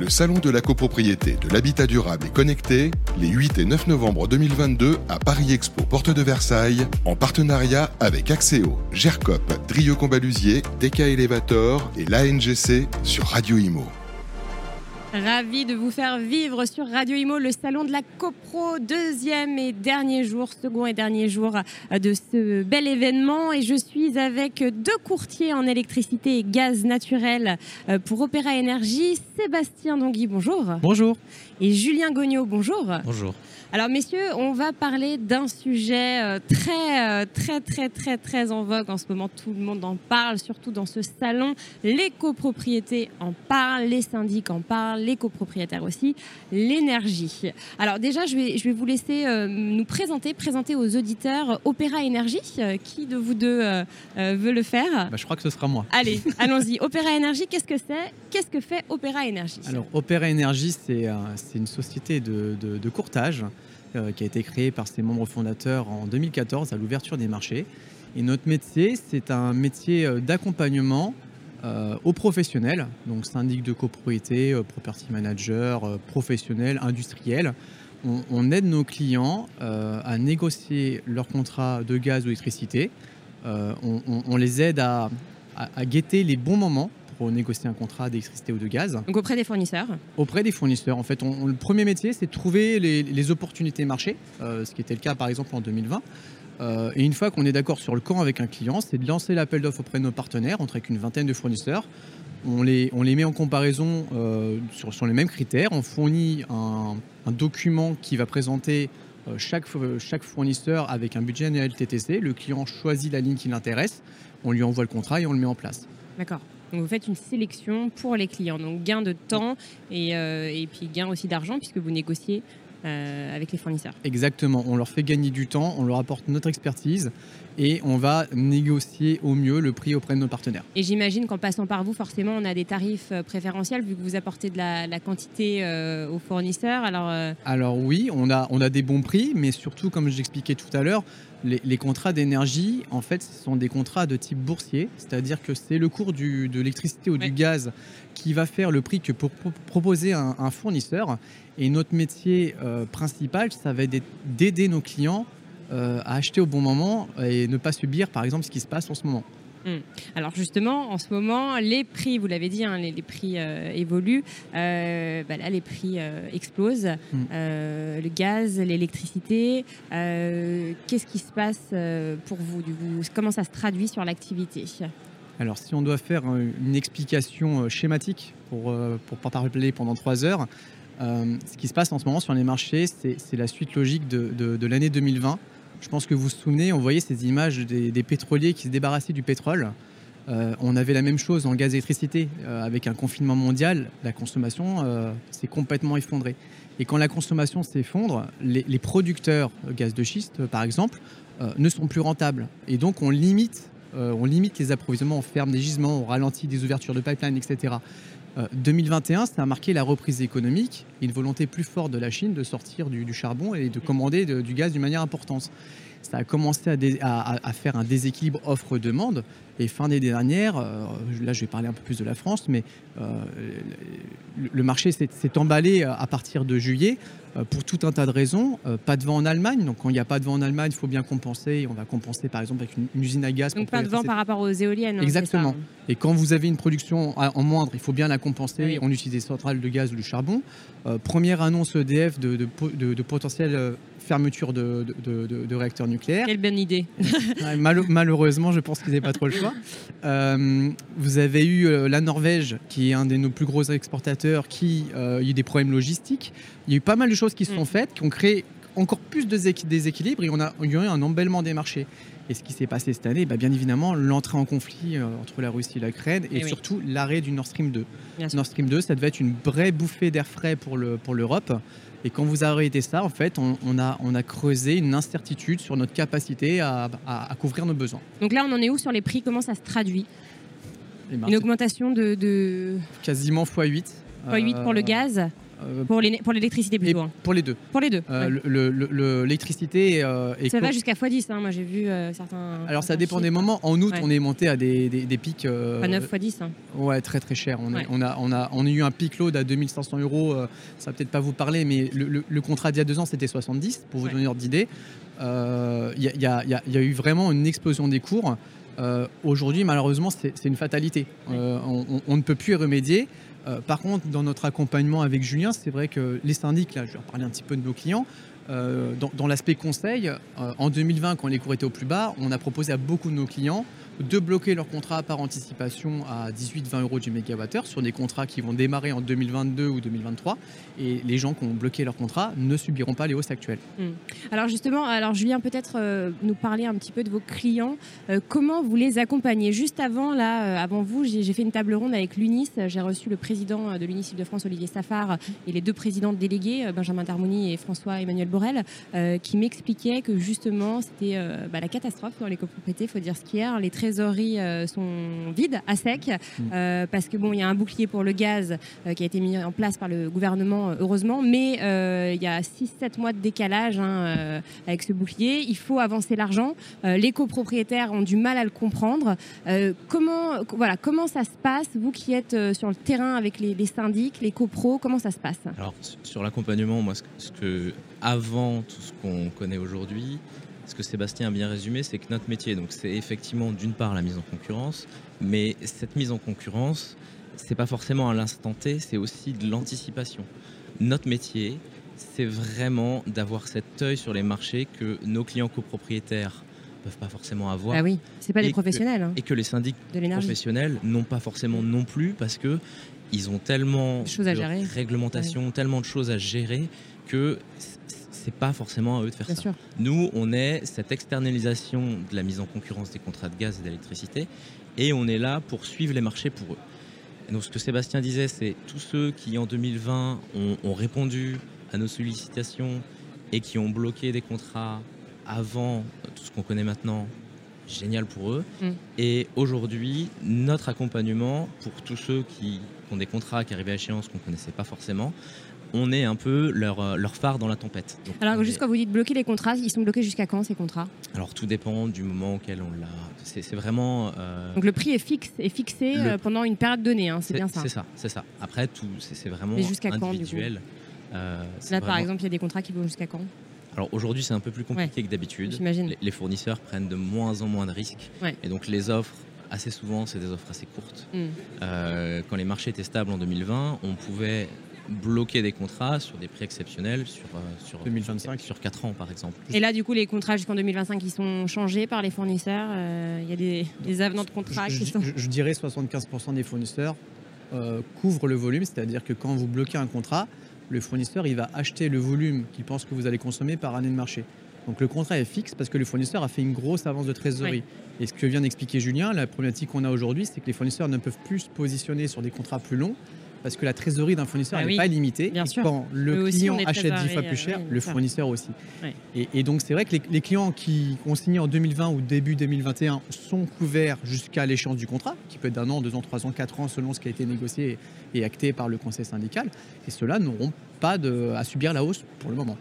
Le Salon de la copropriété, de l'habitat durable et connecté, les 8 et 9 novembre 2022 à Paris Expo, porte de Versailles, en partenariat avec Axéo, GERCOP, Drieux Combalusier, DK Elevator et l'ANGC sur Radio Imo. Ravi de vous faire vivre sur Radio Imo le salon de la CoPro, deuxième et dernier jour, second et dernier jour de ce bel événement. Et je suis avec deux courtiers en électricité et gaz naturel euh, pour Opéra Énergie. Sébastien Dongui, bonjour. Bonjour. Et Julien Gognaud, bonjour. Bonjour. Alors messieurs, on va parler d'un sujet euh, très euh, très très très très en vogue en ce moment. Tout le monde en parle, surtout dans ce salon. Les copropriétés en parlent, les syndics en parlent, les copropriétaires aussi, l'énergie. Alors déjà, je vais, je vais vous laisser euh, nous présenter, présenter aux auditeurs Opéra Énergie. qui de vous deux veut le faire bah, Je crois que ce sera moi. Allez, allons-y. Opéra Énergie, qu'est-ce que c'est? Qu'est-ce que fait Opéra Énergie? Alors Opéra Énergie, c'est une société de, de courtage euh, qui a été créé par ses membres fondateurs en 2014 à l'ouverture des marchés. Et notre métier, c'est un métier euh, d'accompagnement euh, aux professionnels, donc syndic de copropriété, property manager, professionnels, industriels. On, aide nos clients à négocier leur contrat de gaz ou d'électricité. On, les aide à, guetter les bons moments pour négocier un contrat d'électricité ou de gaz. Donc auprès des fournisseurs Auprès des fournisseurs. En fait, le premier métier, c'est de trouver les, opportunités marché, euh, ce qui était le cas par exemple en 2020. Euh, et une fois qu'on est d'accord sur le camp avec un client, c'est de lancer l'appel d'offres auprès de nos partenaires, entre avec une vingtaine de fournisseurs. On les, on les met en comparaison euh, sur, les mêmes critères. On fournit un, document qui va présenter chaque, chaque fournisseur avec un budget annuel TTC. Le client choisit la ligne qui l'intéresse. On lui envoie le contrat et on le met en place. D'accord. Donc vous faites une sélection pour les clients, donc gain de temps et, euh, et puis gain aussi d'argent puisque vous négociez euh, avec les fournisseurs. Exactement, on leur fait gagner du temps, on leur apporte notre expertise et on va négocier au mieux le prix auprès de nos partenaires. Et j'imagine qu'en passant par vous, forcément, on a des tarifs euh, préférentiels vu que vous apportez de la, quantité aux fournisseurs. Alors, Alors oui, on a, on a des bons prix, mais surtout, comme j'expliquais tout à l'heure, les, contrats d'énergie, en fait, ce sont des contrats de type boursier, c'est-à-dire que c'est le cours de l'électricité ou du gaz qui va faire le prix que pour proposer un, fournisseur. Et notre métier euh, principal, ça va être d'aider nos clients euh, à acheter au bon moment et ne pas subir, par exemple, ce qui se passe en ce moment. Hmm. Alors justement, en ce moment, les prix, vous l'avez dit, hein, les, prix euh, évoluent. Euh, bah là, les prix euh, explosent. Hmm. le gaz, l'électricité. Qu'est-ce qui se passe pour vous, du coup? Comment ça se traduit sur l'activité? Alors, si on doit faire une explication schématique pour ne pas parler pendant trois heures, ce qui se passe en ce moment sur les marchés, c'est la suite logique de, de l'année 2020 je pense que vous vous souvenez, on voyait ces images des, pétroliers qui se débarrassaient du pétrole. Euh, on avait la même chose en gaz et électricité. Euh, avec un confinement mondial, la consommation euh, s'est complètement effondrée. Et quand la consommation s'effondre, les, producteurs gaz de schiste, par exemple, ne sont plus rentables. Et donc on limite, les approvisionnements, on ferme des gisements, on ralentit des ouvertures de pipeline, etc. 2021, ça a marqué la reprise économique, une volonté plus forte de la Chine de sortir du, charbon et de commander du gaz d'une manière importante. Ça a commencé à, faire un déséquilibre offre-demande. Et fin d'année dernière, euh, là je vais parler un peu plus de la France, mais euh, le marché s'est emballé à partir de juillet euh, pour tout un tas de raisons. pas de vent en Allemagne, donc quand il n'y a pas de vent en Allemagne, il faut bien compenser. On va compenser par exemple avec une, usine à gaz. Donc pas de vent par rapport aux éoliennes. Hein, Exactement. Et quand vous avez une production en moindre, il faut bien la compenser. On utilise des centrales de gaz ou du charbon. première annonce EDF de, de, de, de potentiel fermeture de, de, réacteurs Quelle bonne idée. malheureusement, je pense qu'ils n'avaient pas trop le choix. Euh, vous avez eu euh, la Norvège, qui est un de nos plus gros exportateurs, qui euh, a eu des problèmes logistiques. Il y a eu pas mal de choses qui se sont mm. faites, qui ont créé encore plus de déséquilibres et on a, il y a eu un embellement des marchés. Et ce qui s'est passé cette année, bah, bien évidemment, l'entrée en conflit entre la Russie et l'Ukraine et, surtout l'arrêt du Nord Stream 2. Nord Stream 2, ça devait être une vraie bouffée d'air frais pour l'Europe. Pour et quand vous arrêtez ça, en fait, on, a, on a creusé une incertitude sur notre capacité à, couvrir nos besoins. Donc là, on en est où sur les prix? Comment ça se traduit? Une augmentation de, Quasiment x8. x8 pour le euh, gaz? Euh, Pour l'électricité plutôt. hein. pour les deux. Pour les deux. Euh, ouais. L'électricité euh, est Ça va jusqu'à x10. hein. Moi, j'ai vu certains. Alors ça dépend des moments. En août, Ouais. on est monté à des, des- des pics. Pas 9 x 10. hein. Ouais, très très cher. On, est- Ouais. on a, on, a, on a eu un pic load à 2500 euros. ça va peut-être pas vous parler, mais le, le- le contrat d'il y a deux ans, c'était 70, pour vous donner ordre d'idée. Il y, y y a eu vraiment une explosion des cours. Euh, Aujourd'hui, malheureusement, c'est une fatalité. Euh, on, on- on ne peut plus y remédier. Euh, par contre, dans notre accompagnement avec Julien, c'est vrai que les syndics, là, je vais reparler un petit peu de nos clients, euh, dans, l'aspect conseil, euh, en 2020, quand les cours étaient au plus bas, on a proposé à beaucoup de nos clients de bloquer leur contrat par anticipation à 18-20 euros du mégawattheure sur des contrats qui vont démarrer en 2022 ou 2023. Et les gens qui ont bloqué leur contrat ne subiront pas les hausses actuelles. Alors justement, alors Julien, peut-être euh, nous parler un petit peu de vos clients. Comment vous les accompagnez? Juste avant, là, avant vous, j'ai fait une table ronde avec l'UNIS. J'ai reçu le président de l'UNIS de france Olivier Safar, et les deux présidents délégués, Benjamin Darmoni et François-Emmanuel Borel, euh, qui m'expliquaient que justement, c'était euh, bah, la catastrophe dans les copropriétés, il faut dire ce qu'il y a. Les trésoreries euh, sont vides, à sec, euh, parce que bon, il y a un bouclier pour le gaz euh, qui a été mis en place par le gouvernement, heureusement, mais euh, il y a 6-7 mois de décalage hein, euh, avec ce bouclier. Il faut avancer l'argent. Euh, les copropriétaires ont du mal à le comprendre. Euh, comment, voilà, comment ça se passe, vous qui êtes euh, sur le terrain avec les, les syndics, les copros, comment ça se passe? Alors sur l'accompagnement, moi ce que, ce que- avant tout ce qu'on connaît aujourd'hui, ce que Sébastien a bien résumé, c'est que notre métier, donc c'est effectivement d'une part la mise en concurrence, mais cette mise en concurrence, c'est pas forcément à l'instant T, c'est aussi de l'anticipation. Notre métier, c'est vraiment d'avoir cet œil sur les marchés que nos clients copropriétaires peuvent pas forcément avoir Ah oui, c'est pas que- professionnels hein, et que les syndics de professionnels n'ont pas forcément non plus parce que ils ont tellement Des choses à de tellement de choses à gérer que c'est pas forcément à eux de faire Bien ça. sûr. Nous, on est cette externalisation de la mise en concurrence des contrats de gaz et d'électricité et on est là pour suivre les marchés pour eux. Et donc ce que Sébastien disait, c'est tous ceux qui en 2020 ont, ont répondu à nos sollicitations et qui ont bloqué des contrats avant tout ce qu'on connaît maintenant, génial pour eux. Mm. Et aujourd'hui, notre accompagnement pour tous ceux qui ont des contrats qui arrivent à échéance qu'on ne connaissait pas forcément, on est un peu leur, euh, leur phare dans la tempête. Donc, Alors est- juste quand vous dites bloquer les contrats, ils sont bloqués jusqu'à quand ces contrats? Alors tout dépend du moment auquel on l'a. C'est vraiment. euh, Donc le prix est fixe, est fixé Le- euh, pendant une période donnée, hein, c'est bien ça. C'est ça, c'est ça. Après, tout, c'est vraiment quand, individuel. Euh, c'est Là par exemple, il y a des contrats qui vont jusqu'à quand? Alors aujourd'hui, c'est un peu plus compliqué que d'habitude. J'imagine. Les, les fournisseurs prennent de moins en moins de risques. Ouais. Et donc les offres, assez souvent, c'est des offres assez courtes. Mm. Euh, quand les marchés étaient stables en 2020, on pouvait bloquer des contrats sur des prix exceptionnels sur, euh, sur 2025. sur 4 ans par exemple. Et là, du coup, les contrats jusqu'en 2025, ils sont changés par les fournisseurs. euh, Il y a des, des avenants de contrats je, qui sont. je- je dirais 75% des fournisseurs euh, couvrent le volume, c'est-à-dire que quand vous bloquez un contrat, le fournisseur il va acheter le volume qu'il pense que vous allez consommer par année de marché. Donc le contrat est fixe parce que le fournisseur a fait une grosse avance de trésorerie. Et ce que vient d'expliquer Julien, la problématique qu'on a aujourd'hui, c'est que les fournisseurs ne peuvent plus se positionner sur des contrats plus longs parce que la trésorerie d'un fournisseur Ah n'est oui, pas limitée. bien sûr. quand le client achète 10 fois plus cher, euh, oui, le ça. fournisseur aussi. Et, et donc c'est vrai que les, les clients qui ont signé en 2020 ou début 2021 sont couverts jusqu'à l'échéance du contrat, qui peut être d'un an, deux ans, trois ans, quatre ans, selon ce qui a été négocié et acté par le conseil syndical. Et ceux-là n'auront pas de, à subir la hausse pour le moment.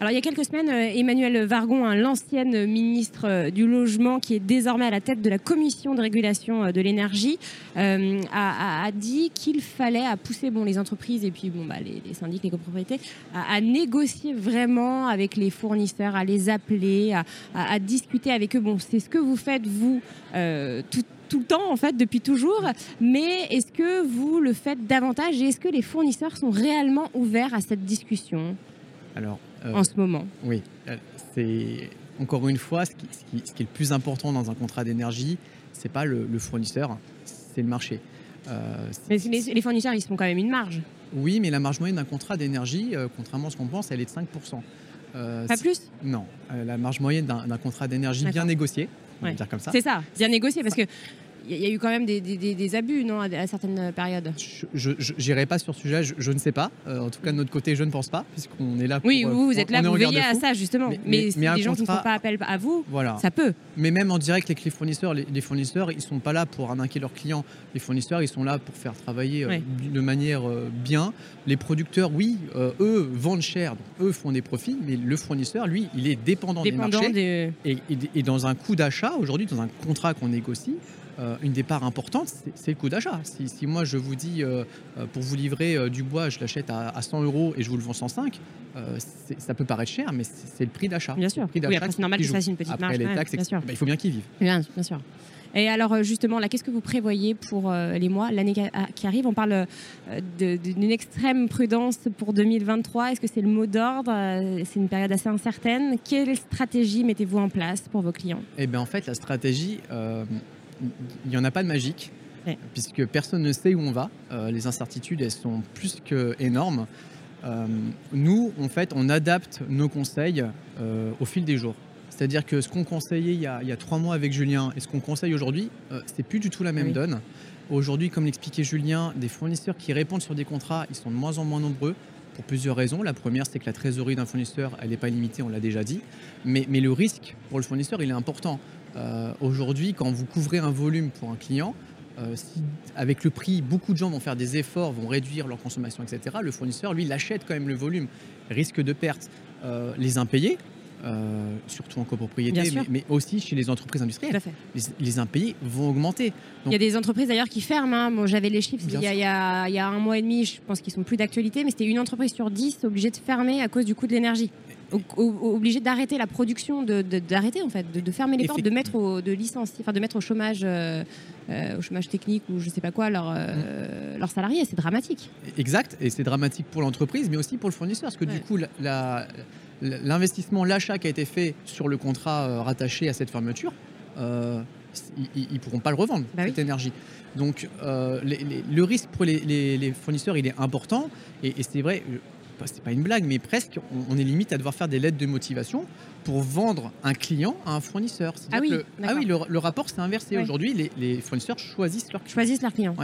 Alors, il y a quelques semaines, euh, Emmanuel Vargon, hein, l'ancienne ministre euh, du Logement, qui est désormais à la tête de la commission de régulation de l'énergie, euh, a, a- a dit qu'il fallait à pousser bon, les entreprises et puis bon, bah, les, les syndics, les copropriétés, à, à négocier vraiment avec les fournisseurs, à les appeler, à, à- à discuter avec eux. Bon, c'est ce que vous faites, vous, euh, tout, tout le temps, en fait, depuis toujours. Mais est-ce que vous le faites davantage et est-ce que les fournisseurs sont réellement ouverts à cette discussion Alors, euh, en ce moment? Oui, euh, c'est encore une fois ce qui, ce qui- ce qui est le plus important dans un contrat d'énergie, c'est pas le, le fournisseur, c'est le marché. Euh, Mais les, fournisseurs, ils se font quand même une marge. oui, mais la marge moyenne d'un contrat d'énergie, euh, contrairement à ce qu'on pense, elle est de 5%. Euh, Pas plus Non, la marge moyenne d'un contrat d'énergie bien négocié, on va dire comme ça. C'est ça, bien négocié. Parce que il y a eu quand même des, des- des- des abus, non, à, certaines périodes. Je n'irai pas sur ce sujet, je, je ne sais pas. Euh, en tout cas, de notre côté, je ne pense pas, puisqu'on est là pour. Oui, euh, vous, vous on- êtes là, vous veillez à ça, justement. Mais- Mais, mais- mais des gens qui ne font contrat- pas appel à vous, Voilà. ça peut. Mais même en direct avec les fournisseurs, les, les fournisseurs, ils sont pas là pour arnaquer leurs clients. Les fournisseurs, ils sont là pour faire travailler euh, Ouais. de manière euh, bien. Les producteurs, oui, euh, eux vendent cher, donc eux font des profits, mais le fournisseur, lui, il est dépendant, des Dépendant marchés. des. Et, et- et dans un coût d'achat, aujourd'hui, dans un contrat qu'on négocie, euh, une des parts importantes, c'est- le coût d'achat. Si, si moi je vous dis, euh, euh, pour vous livrer euh, du bois, je l'achète à, à 100 euros et je vous le vends 105, euh, c'est- ça peut paraître cher, mais c'est le prix d'achat. Bien sûr. Oui, après, c'est normal qui qu'ils fassent une petite Après marge. les taxes, bien sûr. bah, il faut bien qu'ils vivent. Bien, bien sûr. Et alors justement, là, qu'est-ce que vous prévoyez pour les mois, l'année qui arrive? On parle d'une extrême prudence pour 2023. Est-ce que c'est le mot d'ordre? C'est une période assez incertaine. Quelle stratégie mettez-vous en place pour vos clients? Eh bien, en fait, la stratégie, il n'y en a pas de magique, Ouais. puisque personne ne sait où on va. Euh, les incertitudes, elles sont plus que énormes. Euh, nous, en fait, on adapte nos conseils euh, au fil des jours. C'est-à-dire que ce qu'on conseillait il y, a, il y a trois mois avec Julien et ce qu'on conseille aujourd'hui, c'est plus du tout la même Oui. donne. Aujourd'hui, comme l'expliquait Julien, des fournisseurs qui répondent sur des contrats, ils sont de moins en moins nombreux pour plusieurs raisons. La première, c'est que la trésorerie d'un fournisseur, elle n'est pas limitée, on l'a déjà dit. Mais, mais le risque pour le fournisseur, il est important. Euh, Aujourd'hui, quand vous couvrez un volume pour un client, euh, si, avec le prix, beaucoup de gens vont faire des efforts, vont réduire leur consommation, etc. Le fournisseur, lui, il achète quand même le volume. Risque de perte. Euh, les impayés, euh, surtout en copropriété, mais, mais aussi chez les entreprises industrielles, les, les impayés vont augmenter. Il y a des entreprises d'ailleurs qui ferment. hein. Bon, J'avais les chiffres Bien il y, a, il y a- il y a un mois et demi, je pense qu'ils sont plus d'actualité, mais c'était une entreprise sur dix obligée de fermer à cause du coût de l'énergie. O- o- Obligée d'arrêter la production, de- de- d'arrêter en fait, de, de fermer les portes, de mettre au, de licencier, enfin de mettre au chômage, euh, euh, au chômage technique ou je sais pas quoi leurs euh, leurs salariés. C'est dramatique. Exact, et c'est dramatique pour l'entreprise, mais aussi pour le fournisseur, parce que Ouais. du coup, la- la- l'investissement, l'achat qui a été fait sur le contrat rattaché à cette fermeture, ils ne pourront pas le revendre, Bah oui. cette énergie. Donc, les- les- le risque pour les, les- les fournisseurs, il est important, et, et c'est vrai, c'est pas une blague, mais presque, on, on est limite à devoir faire des lettres de motivation pour vendre un client à un fournisseur. Ah oui, que le- d'accord. oui, le, le rapport s'est inversé. Ouais. Aujourd'hui, les, les fournisseurs choisissent leur client. Choisissent leurs clients.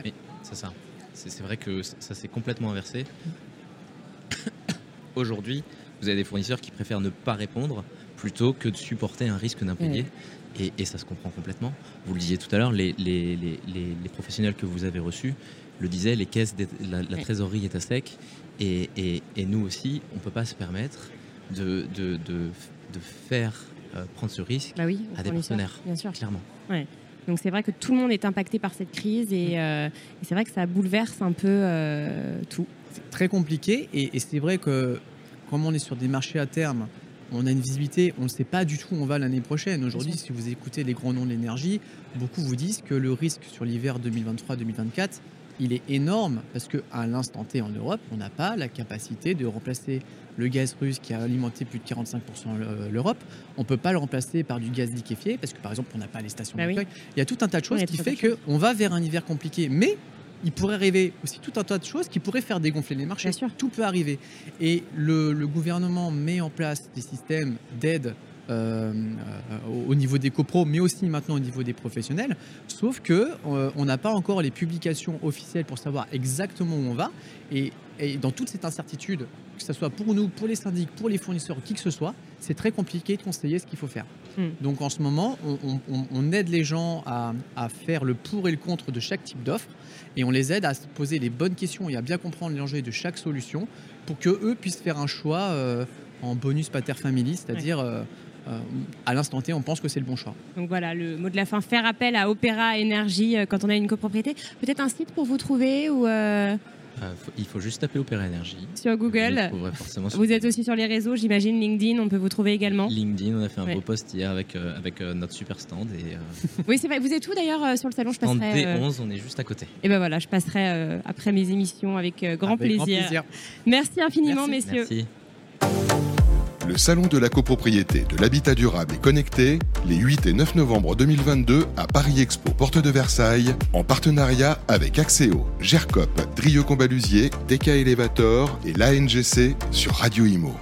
C'est ça. C'est c'est vrai que ça s'est complètement inversé. Aujourd'hui, vous avez des fournisseurs qui préfèrent ne pas répondre plutôt que de supporter un risque d'impayé. Et, et ça se comprend complètement. Vous le disiez tout à l'heure, les, les- les- les- les professionnels que vous avez reçus le disaient, les caisses, la, la Ouais. trésorerie est à sec. Et, et- et nous aussi, on ne peut pas se permettre de, de, de- de faire euh, prendre ce risque, Bah oui, À des partenaires. Bien sûr. clairement. Donc c'est vrai que tout le monde est impacté par cette crise et, euh, et c'est vrai que ça bouleverse un peu euh, tout. c'est très compliqué et, et c'est vrai que comme on est sur des marchés à terme, on a une visibilité, on ne sait pas du tout où on va l'année prochaine. Aujourd'hui, si vous écoutez les grands noms de l'énergie, beaucoup vous disent que le risque sur l'hiver 2023-2024, il est énorme parce qu'à l'instant T en Europe, on n'a pas la capacité de remplacer le gaz russe qui a alimenté plus de 45% le- l'Europe. On ne peut pas le remplacer par du gaz liquéfié parce que par exemple, on n'a pas les stations Bah oui. Il y a tout un tas de choses Oui, qui fait qu'on va vers un hiver compliqué. Mais il pourrait arriver aussi tout un tas de choses qui pourraient faire dégonfler les marchés. Bien sûr. Tout peut arriver. Et le, le gouvernement met en place des systèmes d'aide euh, euh, au- au niveau des copros, mais aussi maintenant au niveau des professionnels. Sauf que euh, on n'a pas encore les publications officielles pour savoir exactement où on va. Et, et dans toute cette incertitude, que ce soit pour nous, pour les syndics, pour les fournisseurs, qui que ce soit, c'est très compliqué de conseiller ce qu'il faut faire. Hmm. Donc en ce moment, on, on- on- on aide les gens à, à faire le pour et le contre de chaque type d'offre et on les aide à se poser les bonnes questions et à bien comprendre l'enjeu de chaque solution pour que eux puissent faire un choix euh, en bonus pater family, c'est-à-dire euh, à l'instant T, on pense que c'est le bon choix. Donc voilà, le mot de la fin, faire appel à Opéra Énergie euh, quand on a une copropriété. Peut-être un site pour vous trouver ou euh, Euh, faut- il faut juste taper Opéra Énergie. sur Google. trouverez forcément sur Vous êtes aussi sur les réseaux, j'imagine, LinkedIn, on peut vous trouver également. LinkedIn, on a fait un Ouais. beau post hier avec, euh, avec euh, notre super stand. Et euh, Oui, c'est vrai. Vous êtes où d'ailleurs euh, sur le salon? Je passerai. euh, D11, on est juste à côté. Et ben voilà, je passerai euh, après mes émissions avec euh, grand, Avec plaisir. Merci infiniment, Merci. messieurs. Merci. Le Salon de la copropriété, de l'habitat durable et connecté, les 8 et 9 novembre 2022 à Paris Expo, porte de Versailles, en partenariat avec Axéo, GERCOP, Drieux Combalusier, DK Elevator et l'ANGC sur Radio Imo.